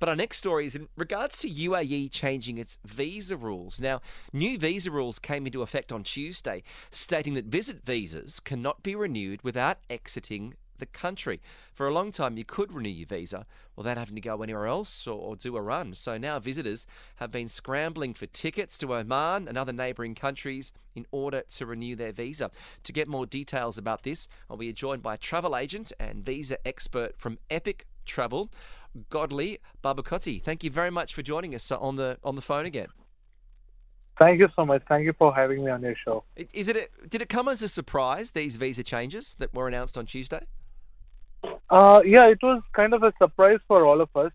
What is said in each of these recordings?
But our next story is in regards to UAE changing its visa rules. Now, new visa rules came into effect on Tuesday, stating that visit visas cannot be renewed without exiting the country. For a long time, you could renew your visa without having to go anywhere else or, or, do a run. So now visitors have been scrambling for tickets to Oman and other neighbouring countries in order to renew their visa. To get more details about this, we are joined by a travel agent and visa expert from Epic Travel, Godly Babukutty. Thank you very much for joining us on the on the phone again. Thank you so much. Thank you for having me on your show. Is it a, did it come as a surprise these visa changes that were announced on Tuesday? Uh, yeah, it was kind of a surprise for all of us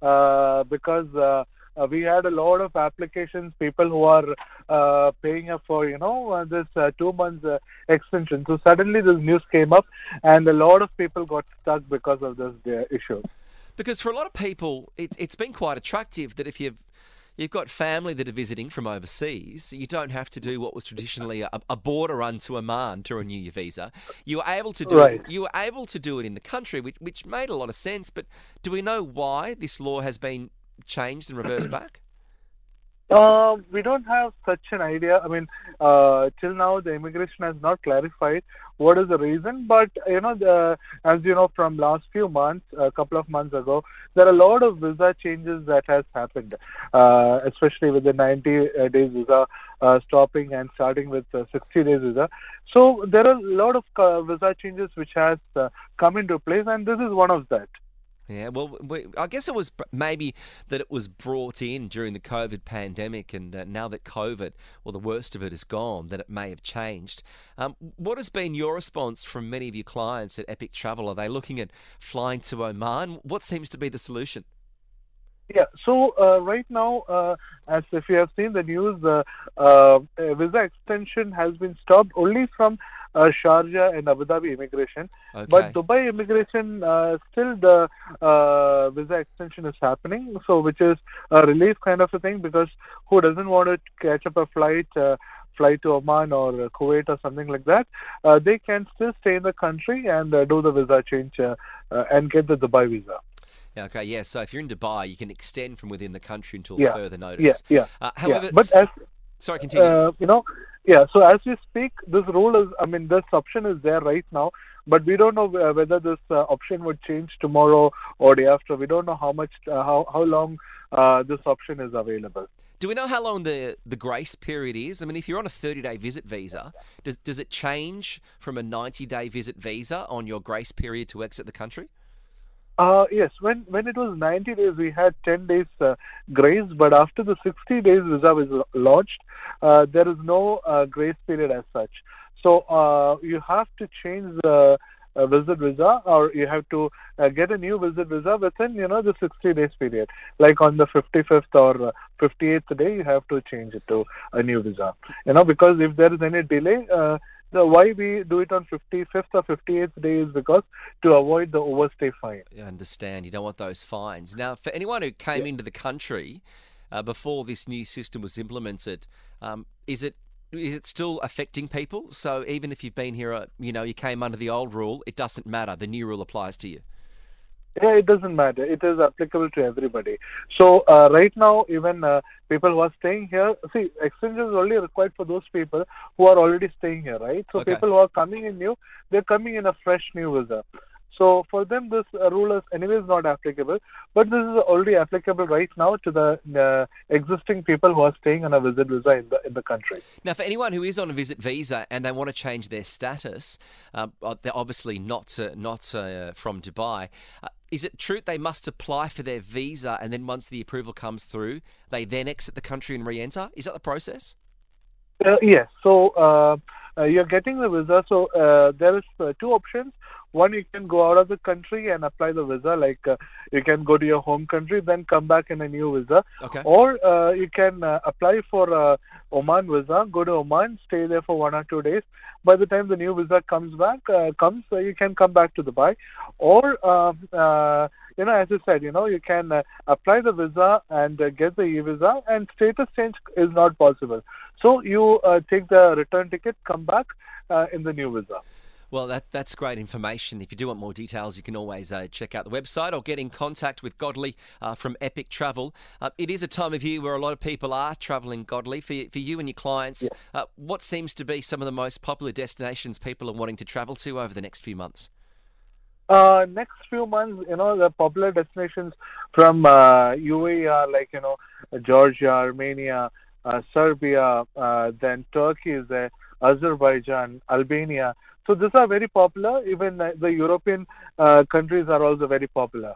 uh, because uh, uh we had a lot of applications, people who are uh, paying up for you know uh, this two months extension. So suddenly this news came up, and a lot of people got stuck because of this issue. Because for a lot of people, it, it's been quite attractive that if you've you've got family that are visiting from overseas. You don't have to do what was traditionally a, a border run to Oman to renew your visa. You were able to do right. it. You were able to do it in the country, which which made a lot of sense. But do we know why this law has been changed and reversed back? Uh, we don't have such an idea. I mean, uh, till now the immigration has not clarified what is the reason. But you know, the, as you know, from last few months, a couple of months ago, there are a lot of visa changes that has happened, uh, especially with the 90 uh, days visa uh, stopping and starting with 60 days visa. So there are a lot of uh, visa changes which has come into place, and this is one of that. Yeah, well, I guess it was maybe that it was brought in during the COVID pandemic, and uh, now that COVID, or the worst of it, is gone, that it may have changed. Um, what has been your response from many of your clients at Epic Travel? Are they looking at flying to Oman? What seems to be the solution? Yeah, so uh, right now, uh, as if you have seen the news, uh, uh visa extension has been stopped only from uh, Sharjah and Abu Dhabi immigration. Okay. But Dubai immigration, uh, still the uh, visa extension is happening, so which is a relief kind of a thing because who doesn't want to catch up a flight? Uh, fly to Oman or Kuwait or something like that, uh, they can still stay in the country and uh, do the visa change uh, uh, and get the Dubai visa. Okay, yeah. So if you're in Dubai, you can extend from within the country until yeah. further notice. Yeah, yeah. Uh, however, yeah. but as sorry, continue. Uh, you know, yeah. So as we speak, this rule is, I mean, this option is there right now, but we don't know whether this uh, option would change tomorrow or day after. We don't know how much, uh, how how long uh, this option is available. Do we know how long the, the grace period is? I mean, if you're on a 30 day visit visa, does does it change from a 90 day visit visa on your grace period to exit the country? Uh, yes, when when it was 90 days, we had 10 days uh, grace, but after the 60 days visa was launched, uh, there is no uh, grace period as such. So uh, you have to change the uh, visit visa, or you have to get a new visit visa within you know the 60 days period. Like on the 55th or 58th day, you have to change it to a new visa. You know because if there is any delay. The why we do it on 55th or 58th day is because to avoid the overstay fine. I understand. You don't want those fines. Now, for anyone who came Yeah. into the country uh, before this new system was implemented, um, is it is it still affecting people? So even if you've been here, uh, you know, you came under the old rule, it doesn't matter. The new rule applies to you. Yeah, it doesn't matter. It is applicable to everybody. So uh, right now, even uh, people who are staying here, see, extension is only required for those people who are already staying here, right? So Okay. people who are coming in new, they're coming in a fresh new visa. So for them, this uh, rule is anyways not applicable, but this is already applicable right now to the uh, existing people who are staying on a visit visa in the in the country. Now, for anyone who is on a visit visa and they want to change their status, uh, uh, they're obviously not uh, not uh, from Dubai. Uh, is it true they must apply for their visa and then once the approval comes through, they then exit the country and re-enter? Is that the process? Uh, yes. So uh, you're getting the visa. So uh, there is uh, two options. One, you can go out of the country and apply the visa. Like uh, you can go to your home country, then come back in a new visa. Okay. Or uh, you can uh, apply for Oman visa, go to Oman, stay there for one or two days. By the time the new visa comes back, uh, comes, uh, you can come back to Dubai. Or um, uh, you know, as I said, you know, you can uh, apply the visa and uh, get the e-visa, and status change is not possible. So you uh, take the return ticket, come back uh, in the new visa. Well, that that's great information. If you do want more details, you can always uh, check out the website or get in contact with Godly uh, from Epic Travel. Uh, it is a time of year where a lot of people are travelling Godly. For, for you and your clients, uh, what seems to be some of the most popular destinations people are wanting to travel to over the next few months? Uh, next few months, you know, the popular destinations from uh, UAE are like, you know, Georgia, Armenia, Serbia, uh, then Turkey is there, Azerbaijan, Albania. So these are very popular. Even uh, the European uh, countries are also very popular.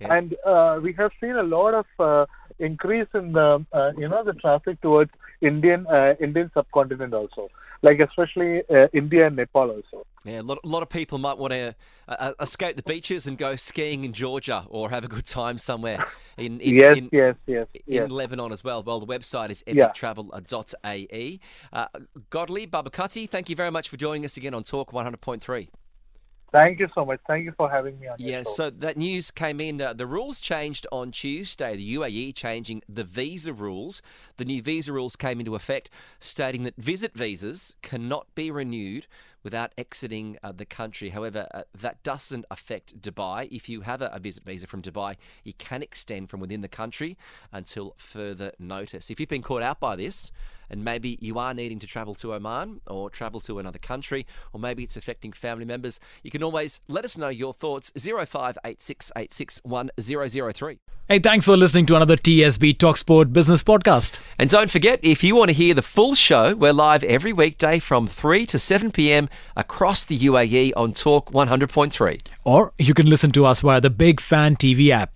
Yes. And uh, we have seen a lot of uh, increase in the, uh, you know, the traffic towards Indian uh, Indian subcontinent also, like especially uh, India and Nepal also. Yeah, a lot, a lot of people might want to uh, uh, escape the beaches and go skiing in Georgia or have a good time somewhere in, in, yes, in, yes, yes, in yes. Lebanon as well. Well, the website is epictravel.ae. Uh, Godly Babukutty, thank you very much for joining us again on Talk 100.3. Thank you so much. Thank you for having me on Yeah, so that news came in. Uh, the rules changed on Tuesday. The UAE changing the visa rules. The new visa rules came into effect, stating that visit visas cannot be renewed without exiting uh, the country. However, uh, that doesn't affect Dubai. If you have a, a visit visa from Dubai, you can extend from within the country until further notice. If you've been caught out by this, and maybe you are needing to travel to Oman or travel to another country, or maybe it's affecting family members, you can always let us know your thoughts 0586861003. Hey, thanks for listening to another TSB Talksport Business Podcast. And don't forget, if you want to hear the full show, we're live every weekday from 3 to 7 p.m. across the UAE on Talk 100.3. Or you can listen to us via the Big Fan TV app.